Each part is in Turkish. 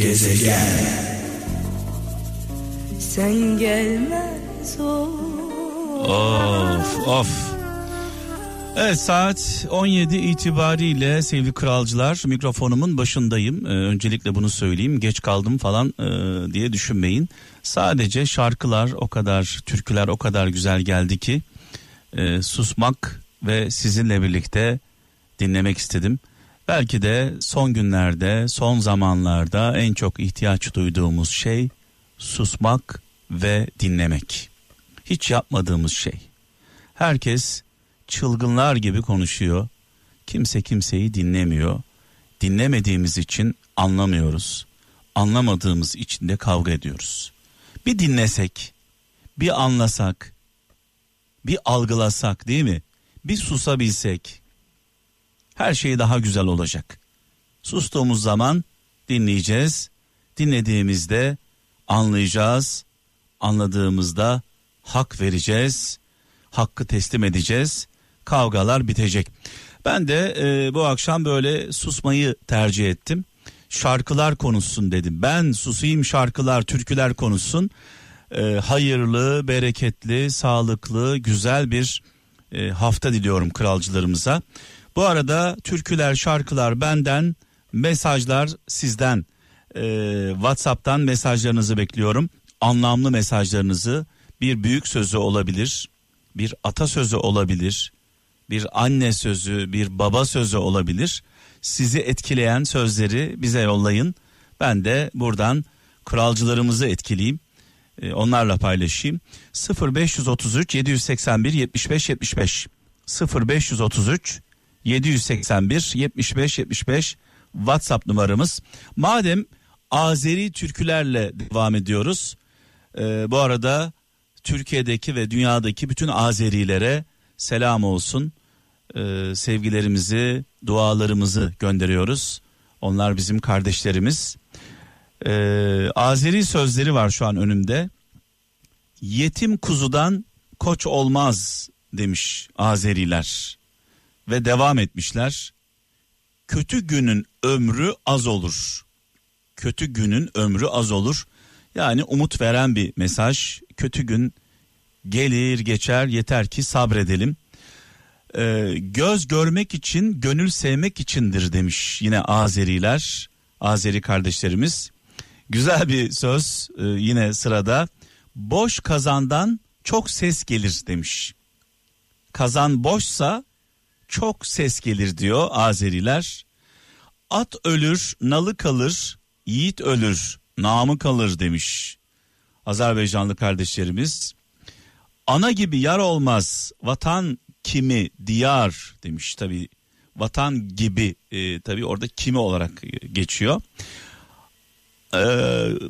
Gezegen Sen gelmez Of of. Evet saat 17 itibariyle sevgili kralcılar mikrofonumun başındayım. Ee, öncelikle bunu söyleyeyim geç kaldım falan e, diye düşünmeyin. Sadece şarkılar o kadar türküler o kadar güzel geldi ki e, susmak ve sizinle birlikte dinlemek istedim. Belki de son günlerde son zamanlarda en çok ihtiyaç duyduğumuz şey susmak ve dinlemek. Hiç yapmadığımız şey. Herkes çılgınlar gibi konuşuyor. Kimse kimseyi dinlemiyor. Dinlemediğimiz için anlamıyoruz. Anlamadığımız için de kavga ediyoruz. Bir dinlesek, bir anlasak, bir algılasak değil mi? Bir susabilsek her şey daha güzel olacak. Sustuğumuz zaman dinleyeceğiz. Dinlediğimizde anlayacağız. Anladığımızda hak vereceğiz. Hakkı teslim edeceğiz kavgalar bitecek. Ben de e, bu akşam böyle susmayı tercih ettim. Şarkılar konuşsun dedim. Ben susayım şarkılar, türküler konuşsun. E, hayırlı, bereketli, sağlıklı, güzel bir e, hafta diliyorum kralcılarımıza. Bu arada türküler, şarkılar benden, mesajlar sizden. E, WhatsApp'tan mesajlarınızı bekliyorum. Anlamlı mesajlarınızı bir büyük sözü olabilir, bir atasözü olabilir, bir anne sözü, bir baba sözü olabilir. Sizi etkileyen sözleri bize yollayın. Ben de buradan kralcılarımızı etkileyeyim. Ee, onlarla paylaşayım. 0533 781 75 75 0533 781 75 75 WhatsApp numaramız. Madem Azeri türkülerle devam ediyoruz. E, bu arada Türkiye'deki ve dünyadaki bütün Azerilere selam olsun e, sevgilerimizi, dualarımızı gönderiyoruz. Onlar bizim kardeşlerimiz. E, Azeri sözleri var şu an önümde. Yetim kuzudan koç olmaz demiş Azeriler. Ve devam etmişler. Kötü günün ömrü az olur. Kötü günün ömrü az olur. Yani umut veren bir mesaj. Kötü gün gelir geçer yeter ki sabredelim e, göz görmek için gönül sevmek içindir demiş yine Azeriler Azeri kardeşlerimiz güzel bir söz e, yine sırada boş kazandan çok ses gelir demiş kazan boşsa çok ses gelir diyor Azeriler. At ölür nalı kalır yiğit ölür namı kalır demiş Azerbaycanlı kardeşlerimiz. Ana gibi yar olmaz vatan kimi diyar demiş. Tabi vatan gibi e, tabi orada kimi olarak geçiyor. E,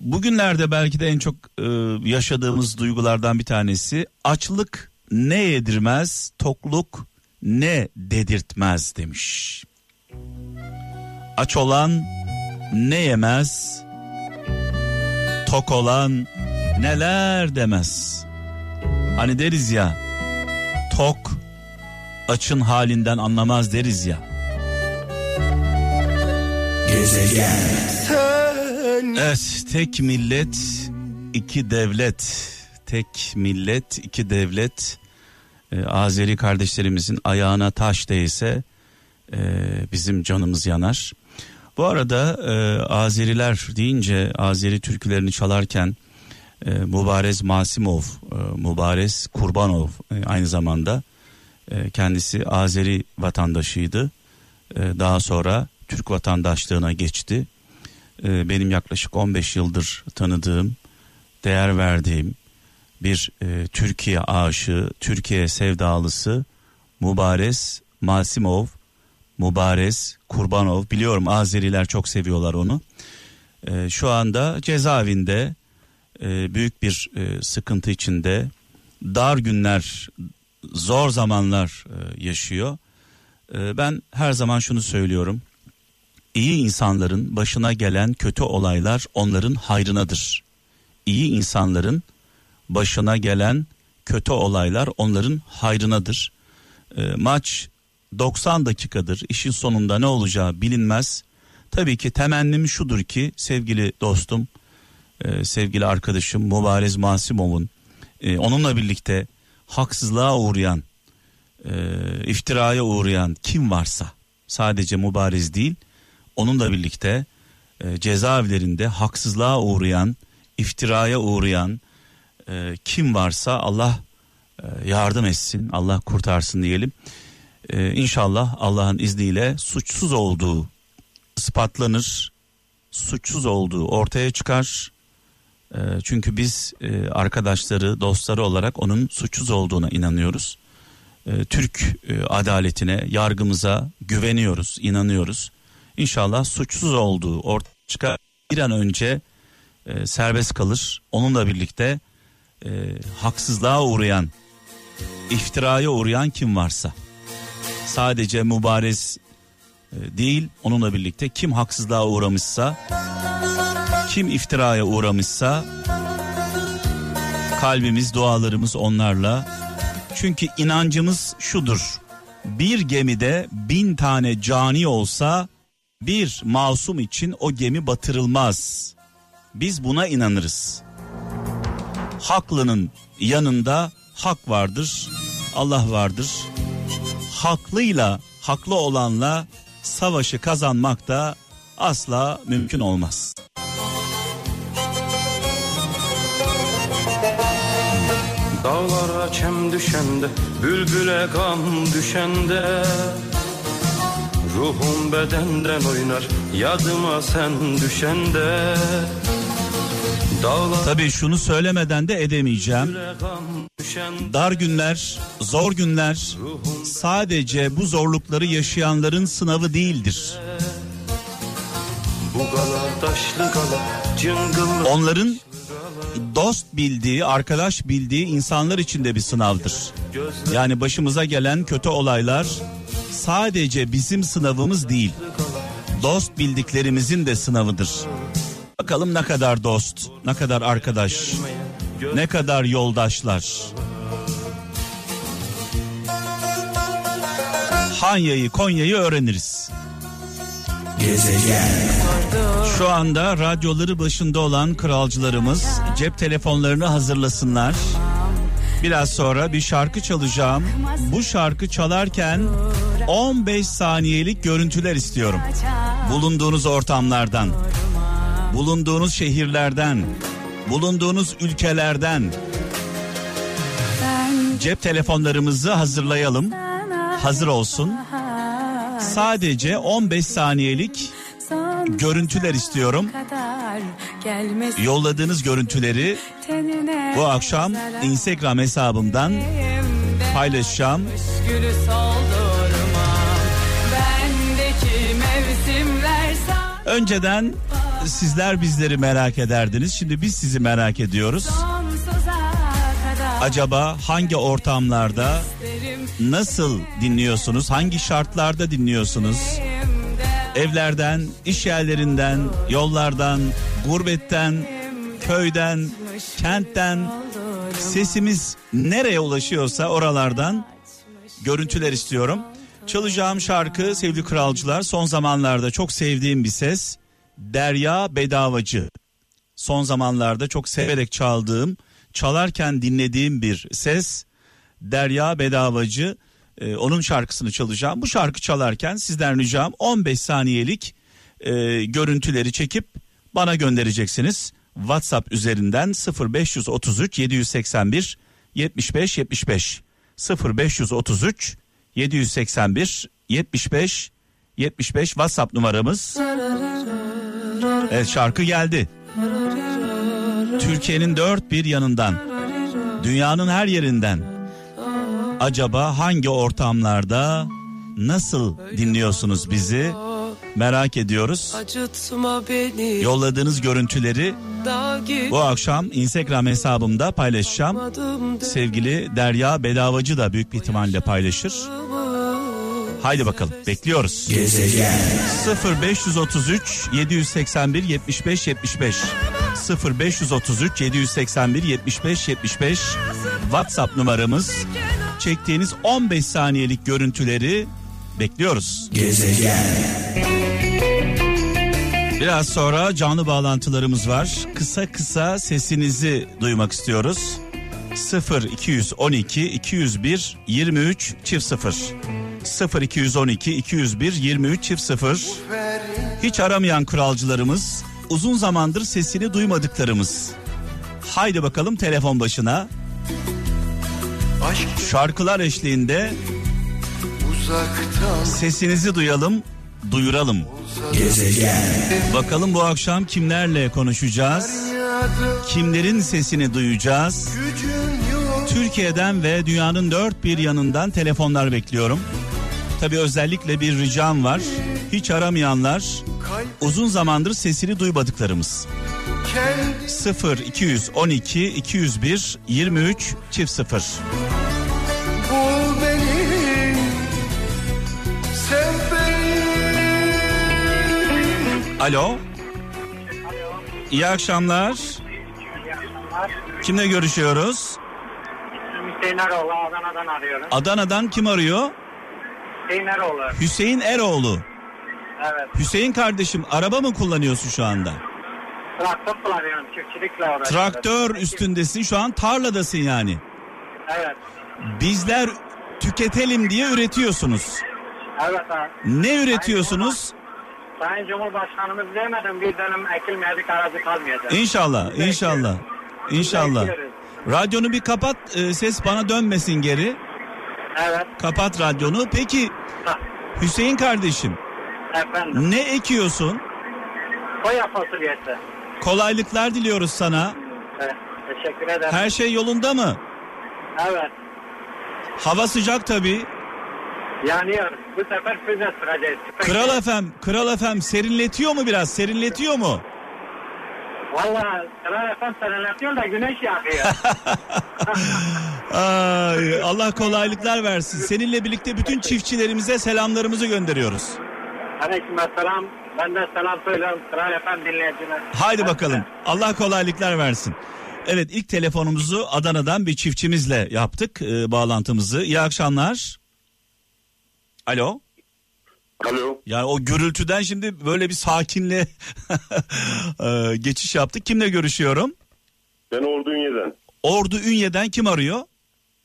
bugünlerde belki de en çok e, yaşadığımız duygulardan bir tanesi açlık ne yedirmez tokluk ne dedirtmez demiş. Aç olan ne yemez tok olan neler demez. Hani deriz ya tok açın halinden anlamaz deriz ya. Gezegen Evet tek millet iki devlet tek millet iki devlet ee, Azeri kardeşlerimizin ayağına taş değse e, bizim canımız yanar. Bu arada e, Azeriler deyince Azeri türkülerini çalarken e, Mubarez Masimov, e, Mubarez Kurbanov e, aynı zamanda e, kendisi Azeri vatandaşıydı. E, daha sonra Türk vatandaşlığına geçti. E, benim yaklaşık 15 yıldır tanıdığım, değer verdiğim bir Türkiye aşığı, Türkiye sevdalısı Mubares Masimov, Mubares Kurbanov. Biliyorum Azeriler çok seviyorlar onu. Şu anda cezaevinde büyük bir sıkıntı içinde dar günler zor zamanlar e, yaşıyor. E, ben her zaman şunu söylüyorum. İyi insanların başına gelen kötü olaylar onların hayrınadır. İyi insanların başına gelen kötü olaylar onların hayrınadır. E, maç 90 dakikadır. İşin sonunda ne olacağı bilinmez. Tabii ki temennim şudur ki sevgili dostum, e, sevgili arkadaşım Mübarez Masimov'un e, onunla birlikte haksızlığa uğrayan, e, iftiraya uğrayan kim varsa sadece Mübarez değil, onunla birlikte e, cezaevlerinde haksızlığa uğrayan, iftiraya uğrayan e, kim varsa Allah e, yardım etsin, Allah kurtarsın diyelim. E, inşallah Allah'ın izniyle suçsuz olduğu ispatlanır, suçsuz olduğu ortaya çıkar. E, çünkü biz e, arkadaşları, dostları olarak onun suçsuz olduğuna inanıyoruz. E, Türk e, adaletine, yargımıza güveniyoruz, inanıyoruz. İnşallah suçsuz olduğu ortaya çıkar. Bir an önce e, serbest kalır. Onunla birlikte e, haksızlığa uğrayan, iftiraya uğrayan kim varsa. Sadece mübarez e, değil onunla birlikte kim haksızlığa uğramışsa, kim iftiraya uğramışsa kalbimiz, dualarımız onlarla. Çünkü inancımız şudur. Bir gemide bin tane cani olsa bir masum için o gemi batırılmaz. Biz buna inanırız. Haklının yanında hak vardır, Allah vardır. Haklıyla, haklı olanla savaşı kazanmak da asla mümkün olmaz. Dağlara çem düşende, bülbüle gam düşende Ruhum bedenden oynar, yadıma sen düşende Tabii şunu söylemeden de edemeyeceğim. Dar günler, zor günler sadece bu zorlukları yaşayanların sınavı değildir. Onların dost bildiği, arkadaş bildiği insanlar için de bir sınavdır. Yani başımıza gelen kötü olaylar sadece bizim sınavımız değil. Dost bildiklerimizin de sınavıdır. Bakalım ne kadar dost, ne kadar arkadaş, ne kadar yoldaşlar. Hanya'yı, Konya'yı öğreniriz. Gezegen. Şu anda radyoları başında olan kralcılarımız cep telefonlarını hazırlasınlar. Biraz sonra bir şarkı çalacağım. Bu şarkı çalarken 15 saniyelik görüntüler istiyorum. Bulunduğunuz ortamlardan, bulunduğunuz şehirlerden, bulunduğunuz ülkelerden cep telefonlarımızı hazırlayalım. Hazır olsun. Sadece 15 saniyelik görüntüler istiyorum. Yolladığınız görüntüleri bu akşam Instagram hesabımdan paylaşacağım. Önceden sizler bizleri merak ederdiniz. Şimdi biz sizi merak ediyoruz. Acaba hangi ortamlarda nasıl dinliyorsunuz? Hangi şartlarda dinliyorsunuz? Evlerden, iş yerlerinden, yollardan, gurbetten, köyden, kentten sesimiz nereye ulaşıyorsa oralardan görüntüler istiyorum. Çalacağım şarkı sevgili kralcılar son zamanlarda çok sevdiğim bir ses. Derya Bedavacı. Son zamanlarda çok severek çaldığım, çalarken dinlediğim bir ses. Derya Bedavacı. Ee, onun şarkısını çalacağım. Bu şarkı çalarken sizden ricam 15 saniyelik e, görüntüleri çekip bana göndereceksiniz. WhatsApp üzerinden 0533 781 75 75 0533 781 75 75 WhatsApp numaramız. Evet şarkı geldi. Türkiye'nin dört bir yanından, dünyanın her yerinden. Acaba hangi ortamlarda nasıl dinliyorsunuz bizi? Merak ediyoruz. Yolladığınız görüntüleri bu akşam Instagram hesabımda paylaşacağım. Sevgili Derya Bedavacı da büyük bir ihtimalle paylaşır. Haydi bakalım bekliyoruz. Gezegen. 0533 781 75 75 0533 781 75 75 WhatsApp numaramız. Çektiğiniz 15 saniyelik görüntüleri bekliyoruz. Gezegen. Biraz sonra canlı bağlantılarımız var. Kısa kısa sesinizi duymak istiyoruz. 0 212 201 23 çift 0 0 212 201 23 çift 0 Hiç aramayan kuralcılarımız uzun zamandır sesini duymadıklarımız. Haydi bakalım telefon başına. Şarkılar eşliğinde sesinizi duyalım, duyuralım. Gezegen. Bakalım bu akşam kimlerle konuşacağız? Kimlerin sesini duyacağız? Türkiye'den ve dünyanın dört bir yanından telefonlar bekliyorum. Tabi özellikle bir ricam var. Hiç aramayanlar uzun zamandır sesini duymadıklarımız. kendi 0 212 201 23 çift 0. bul beni sev beni Alo. İyi akşamlar. Kimle görüşüyoruz? Hüseyin Eroğlu Adana'dan arıyorum. Adana'dan kim arıyor? Hüseyin Eroğlu. Hüseyin Eroğlu. Evet. Hüseyin kardeşim araba mı kullanıyorsun şu anda? Traktör kullanıyorum. Çiftçilikle uğraşıyorum. Traktör üstündesin şu an tarladasın yani. Evet. Bizler tüketelim diye üretiyorsunuz. Evet abi. Ne üretiyorsunuz? Sayın Cumhurbaşkanımız demedim bir dönem ekilmedik aracı kalmayacak. İnşallah, inşallah. İnşallah. Radyonu bir kapat, e, ses bana dönmesin geri. Evet. Kapat radyonu. Peki Hah, Hüseyin kardeşim, Efendim. ne ekiyorsun? Koya fasulyesi. Kolaylıklar diliyoruz sana. Evet. Teşekkür ederim. Her şey yolunda mı? Evet. Hava sıcak tabii. Yanıyor. Bu sefer füze süreceğiz. Kral efem, kral efem serinletiyor mu biraz? Serinletiyor mu? Valla Kral Efem serinletiyor da güneş yakıyor. Ay, Allah kolaylıklar versin. Seninle birlikte bütün çiftçilerimize selamlarımızı gönderiyoruz. Aleyküm selam. Ben de selam söylüyorum Kral Efem dinleyiciler. Haydi bakalım. Allah kolaylıklar versin. Evet ilk telefonumuzu Adana'dan bir çiftçimizle yaptık e, bağlantımızı. İyi akşamlar. Alo. Alo. Yani o gürültüden şimdi böyle bir sakinle e, geçiş yaptık. Kimle görüşüyorum? Ben Ordu Ünye'den. Ordu Ünye'den kim arıyor?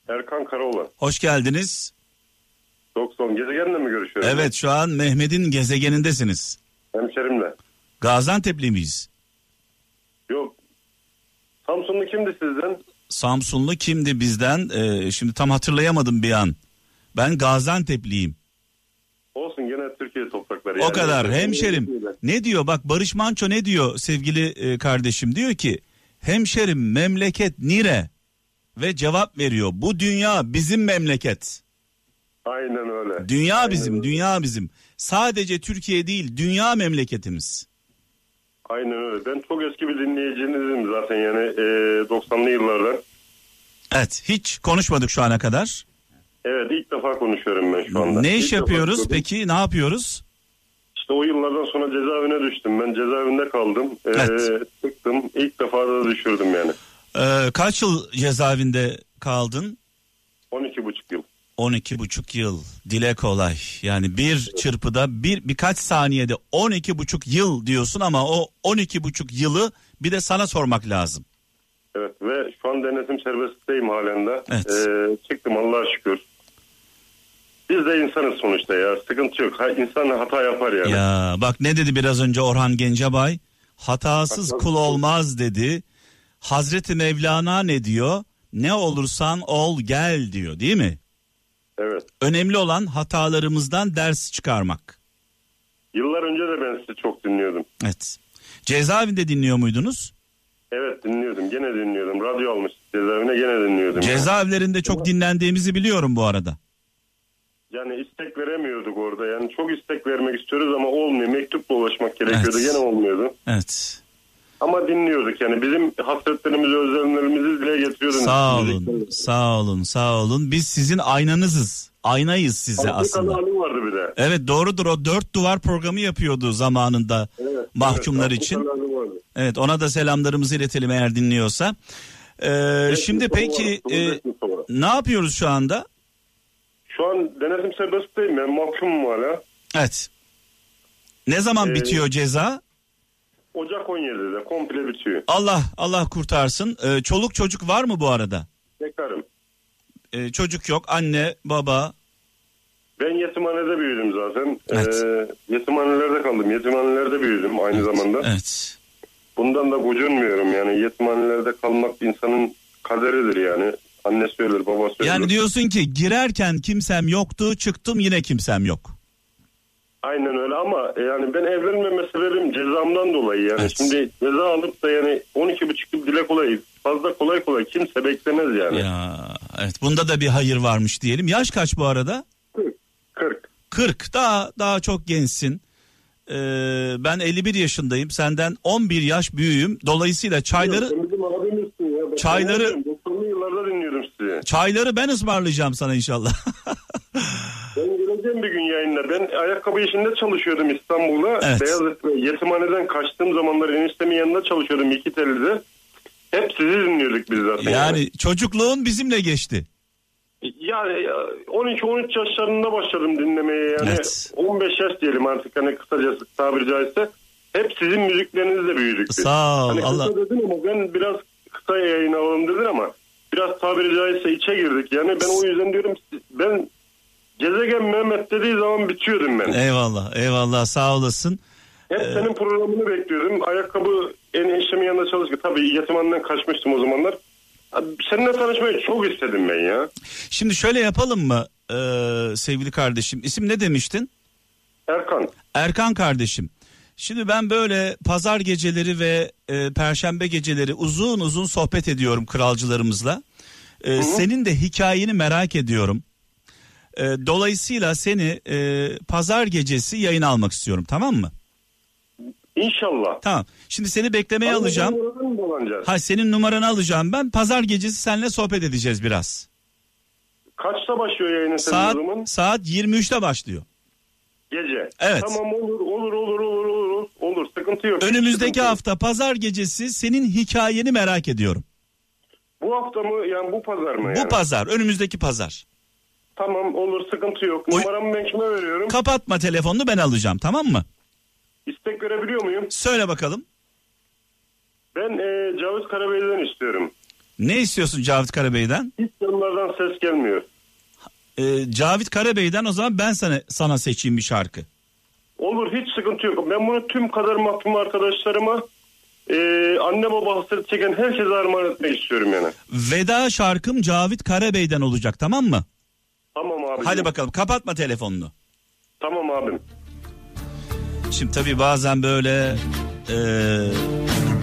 Erkan Karaoğlan. Hoş geldiniz. 90 gezegenle mi görüşüyoruz? Evet şu an Mehmet'in gezegenindesiniz. Hemşerimle. Gaziantep'li miyiz? Yok. Samsunlu kimdi sizden? Samsunlu kimdi bizden? Ee, şimdi tam hatırlayamadım bir an. Ben Gaziantep'liyim. Olsun Türkiye toprakları. O yani. kadar Evet, hemşerim. Ne diyor bak Barış Manço ne diyor sevgili e, kardeşim diyor ki hemşerim memleket nire ve cevap veriyor bu dünya bizim memleket. Aynen öyle. Dünya Aynen bizim öyle. dünya bizim. Sadece Türkiye değil dünya memleketimiz. Aynen öyle. Ben çok eski bir dinleyicinizim zaten yani e, 90'lı yıllardan. Evet hiç konuşmadık şu ana kadar. Evet ilk defa konuşuyorum ben şu anda. Ne iş yapıyoruz peki ne yapıyoruz? İşte o yıllardan sonra cezaevine düştüm. Ben cezaevinde kaldım. E, Evet. Çıktım. İlk defa da düşürdüm yani. Ee, kaç yıl cezaevinde kaldın? 12 buçuk yıl. 12 buçuk yıl dile kolay. Yani bir çırpıda bir birkaç saniyede 12 buçuk yıl diyorsun ama o 12 buçuk yılı bir de sana sormak lazım. Evet ve şu an denetim serbestteyim halen de. Evet. Ee, çıktım Allah'a şükür. Biz de insanız sonuçta ya. Sıkıntı yok. Ha, insan hata yapar yani. Ya bak ne dedi biraz önce Orhan Gencebay? Hatasız kul olmaz dedi. Hazreti Mevlana ne diyor? Ne olursan ol gel diyor değil mi? Evet. Önemli olan hatalarımızdan ders çıkarmak. Yıllar önce de ben sizi çok dinliyordum. Evet. Cezaevinde dinliyor muydunuz? Evet dinliyordum. Gene dinliyordum. Radyo almış cezaevine gene dinliyordum. Cezaevlerinde çok dinlendiğimizi biliyorum bu arada. Yani istek veremiyorduk orada. Yani çok istek vermek istiyoruz ama olmuyor. Mektupla ulaşmak gerekiyordu. Evet. Gene olmuyordu. Evet. Ama dinliyorduk yani. Bizim hasretlerimizi, özlemlerimizi dile getiriyordunuz. Sağ olun, sağ olun, sağ olun. Biz sizin aynanızız. Aynayız size Ama aslında. kanalı vardı bir de. Evet doğrudur o dört duvar programı yapıyordu zamanında Evet, mahkumlar evet, için. Evet ona da selamlarımızı iletelim eğer dinliyorsa. Ee, şimdi Mustafa peki e, ne yapıyoruz şu anda? Şu an denetim serbestteyim ben mahkumum hala. Evet. Ne zaman Ee, bitiyor ceza? Ocak 17'de komple bitiyor. Allah Allah kurtarsın. Ee, çoluk çocuk var mı bu arada? Bekarım. Ee, çocuk yok. Anne, baba. Ben yetimhanede büyüdüm zaten. Evet. Ee, yetimhanelerde kaldım. Yetimhanelerde büyüdüm aynı zamanda. Evet. Bundan da gocunmuyorum yani. Yetimhanelerde kalmak insanın kaderidir yani. Annesi ölür, babası ölür. Yani diyorsun ki girerken kimsem yoktu, çıktım yine kimsem yok. Aynen öyle ama yani ben evlenmeme sebebim cezamdan dolayı yani. Evet. Şimdi ceza alıp da yani 12 buçuk yıl dile kolay fazla kolay kolay kimse beklemez yani. Ya evet bunda da bir hayır varmış diyelim. Yaş kaç bu arada? 40. 40. Daha daha çok gençsin. Ee, ben 51 yaşındayım. Senden 11 yaş büyüğüm. Dolayısıyla çayları ya. Çayları- sana diyorum, 90'lı yıllarda sizi. çayları ben ısmarlayacağım sana inşallah. Ben geleceğim bir gün yayınla. Ben ayakkabı işinde çalışıyordum İstanbul'da. Evet. Beyazıt yetimhaneden kaçtığım zamanlar eniştemin yanında çalışıyordum iki telide. Hep sizi dinliyorduk biz zaten. yani çocukluğun bizimle geçti. Yani ya, 12-13 yaşlarında başladım dinlemeye yani. Evet. 15 yaş diyelim artık hani kısacası tabiri caizse. Hep sizin müziklerinizle büyüdük biz. Sağ ol, Hani Allah- dedin ama ben biraz kısa yayın alalım dedin ama biraz tabiri caizse içe girdik. Yani ben o yüzden diyorum ben Gezegen Mehmet dediği zaman bitiyordum ben. Eyvallah eyvallah sağ olasın. Hep senin programını bekliyordum. Ayakkabı en eşimin yanında çalıştık. Tabii yetimhaneden kaçmıştım o zamanlar. Abi, Seninle tanışmayı çok istedim ben ya. Şimdi şöyle yapalım mı ee, sevgili kardeşim? İsim ne demiştin? Erkan. Erkan kardeşim. Şimdi ben böyle pazar geceleri ve e, perşembe geceleri uzun uzun sohbet ediyorum kralcılarımızla. E, senin de hikayeni merak ediyorum. E, dolayısıyla seni e, pazar gecesi yayın almak istiyorum tamam mı? İnşallah. Tamam. Şimdi seni beklemeye alacağım. Mı dolanacağız? Ha senin numaranı alacağım ben. Pazar gecesi seninle sohbet edeceğiz biraz. Kaçta başlıyor yayının senin Saat zaman? saat 23'te başlıyor. Gece. Evet. Tamam olur olur olur olur. Sıkıntı yok. Önümüzdeki Sıkıntı yok. hafta pazar gecesi senin hikayeni merak ediyorum. Bu hafta mı yani bu pazar mı Bu yani? pazar, önümüzdeki pazar. Tamam olur sıkıntı yok. Numaramı ben kime veriyorum? Kapatma telefonunu ben alacağım tamam mı? İstek görebiliyor muyum? Söyle bakalım. Ben e, Cavit Karabey'den istiyorum. Ne istiyorsun Cavit Karabey'den? Hiç yanlardan ses gelmiyor. Ee, Cavit Karabey'den o zaman ben sana sana seçeyim bir şarkı. Olur hiç sıkıntı yok. Ben bunu tüm kadar mahkum arkadaşlarıma e, anne baba hasret çeken herkese armağan etmek istiyorum yani. Veda şarkım Cavit Karabey'den olacak tamam mı? Tamam abi. Hadi bakalım kapatma telefonunu. Tamam abim. Şimdi tabii bazen böyle e,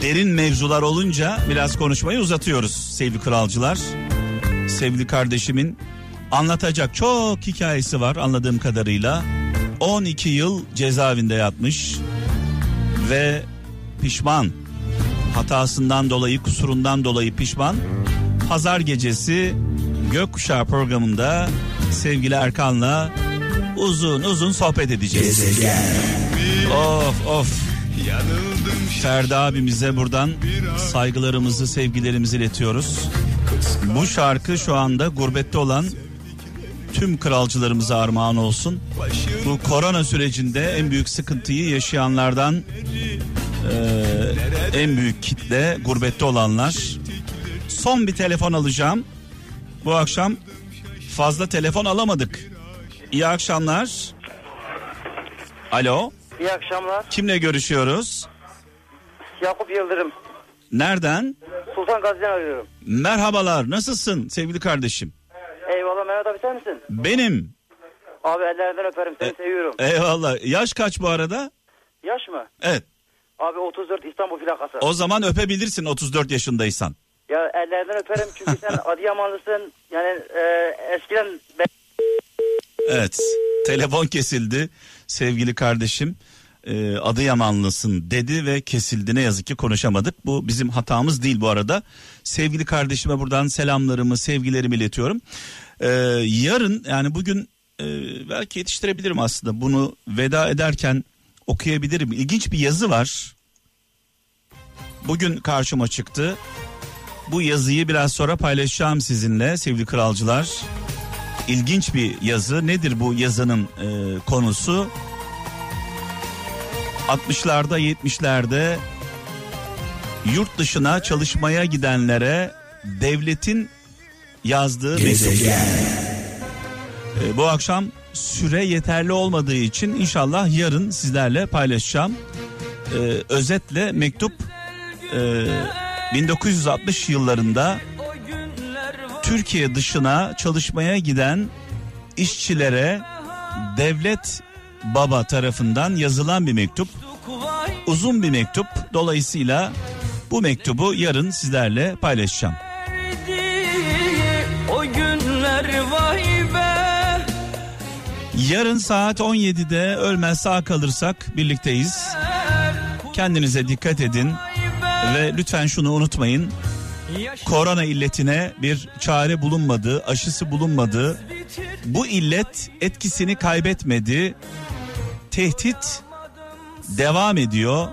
derin mevzular olunca biraz konuşmayı uzatıyoruz sevgili kralcılar. Sevgili kardeşimin anlatacak çok hikayesi var anladığım kadarıyla. 12 yıl cezaevinde yatmış ve pişman. Hatasından dolayı, kusurundan dolayı pişman. Pazar gecesi Gökkuşağı programında sevgili Erkan'la uzun uzun sohbet edeceğiz. Gezegen. Of of. Ferdi abimize buradan saygılarımızı, sevgilerimizi iletiyoruz. Bu şarkı şu anda gurbette olan tüm kralcılarımıza armağan olsun. Bu korona sürecinde en büyük sıkıntıyı yaşayanlardan eee, en büyük kitle gurbette olanlar. Son bir telefon alacağım. Bu akşam fazla telefon alamadık. İyi akşamlar. Alo. İyi akşamlar. Kimle görüşüyoruz? Yakup Yıldırım. Nereden? Sultan Gazi'den arıyorum. Merhabalar. Nasılsın sevgili kardeşim? Eyvallah Mehmet abi sen misin? Benim. Abi ellerinden öperim seni seviyorum. Eyvallah. Yaş kaç bu arada? Yaş mı? Evet. Abi 34 İstanbul plakası. O zaman öpebilirsin 34 yaşındaysan. Ya ellerinden öperim çünkü sen Adıyamanlısın. Yani e, eskiden ben Evet. Telefon kesildi sevgili kardeşim. Ee, Adıyamanlısın dedi ve kesildi. Ne yazık ki konuşamadık. Bu bizim hatamız değil bu arada. Sevgili kardeşime buradan selamlarımı, sevgilerimi iletiyorum. Ee, yarın yani bugün e, belki yetiştirebilirim aslında. Bunu veda ederken okuyabilirim. İlginç bir yazı var. Bugün karşıma çıktı. Bu yazıyı biraz sonra paylaşacağım sizinle sevgili kralcılar. İlginç bir yazı. Nedir bu yazının e, konusu? 60'larda 70'lerde yurt dışına çalışmaya gidenlere devletin yazdığı mektup. Ee, bu akşam süre yeterli olmadığı için inşallah yarın sizlerle paylaşacağım. Ee, özetle mektup e, 1960 yıllarında Türkiye dışına çalışmaya giden işçilere devlet baba tarafından yazılan bir mektup. Uzun bir mektup. Dolayısıyla bu mektubu yarın sizlerle paylaşacağım. Yarın saat 17'de ölmez sağ kalırsak birlikteyiz. Kendinize dikkat edin ve lütfen şunu unutmayın. Korona illetine bir çare bulunmadı, aşısı bulunmadı. Bu illet etkisini kaybetmedi. Tehdit devam ediyor.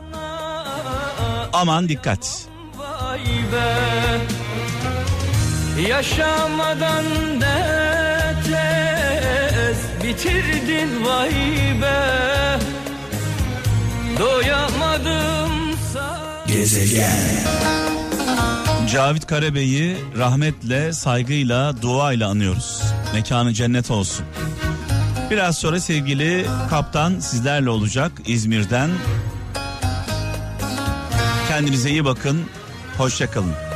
Aman dikkat. Yaşamadan tez bitirdin vay be Doyamadım sana Gezegen. Cavit Karabey'i rahmetle, saygıyla, duayla anıyoruz. Mekanı cennet olsun. Biraz sonra sevgili kaptan sizlerle olacak İzmir'den. Kendinize iyi bakın. Hoşçakalın.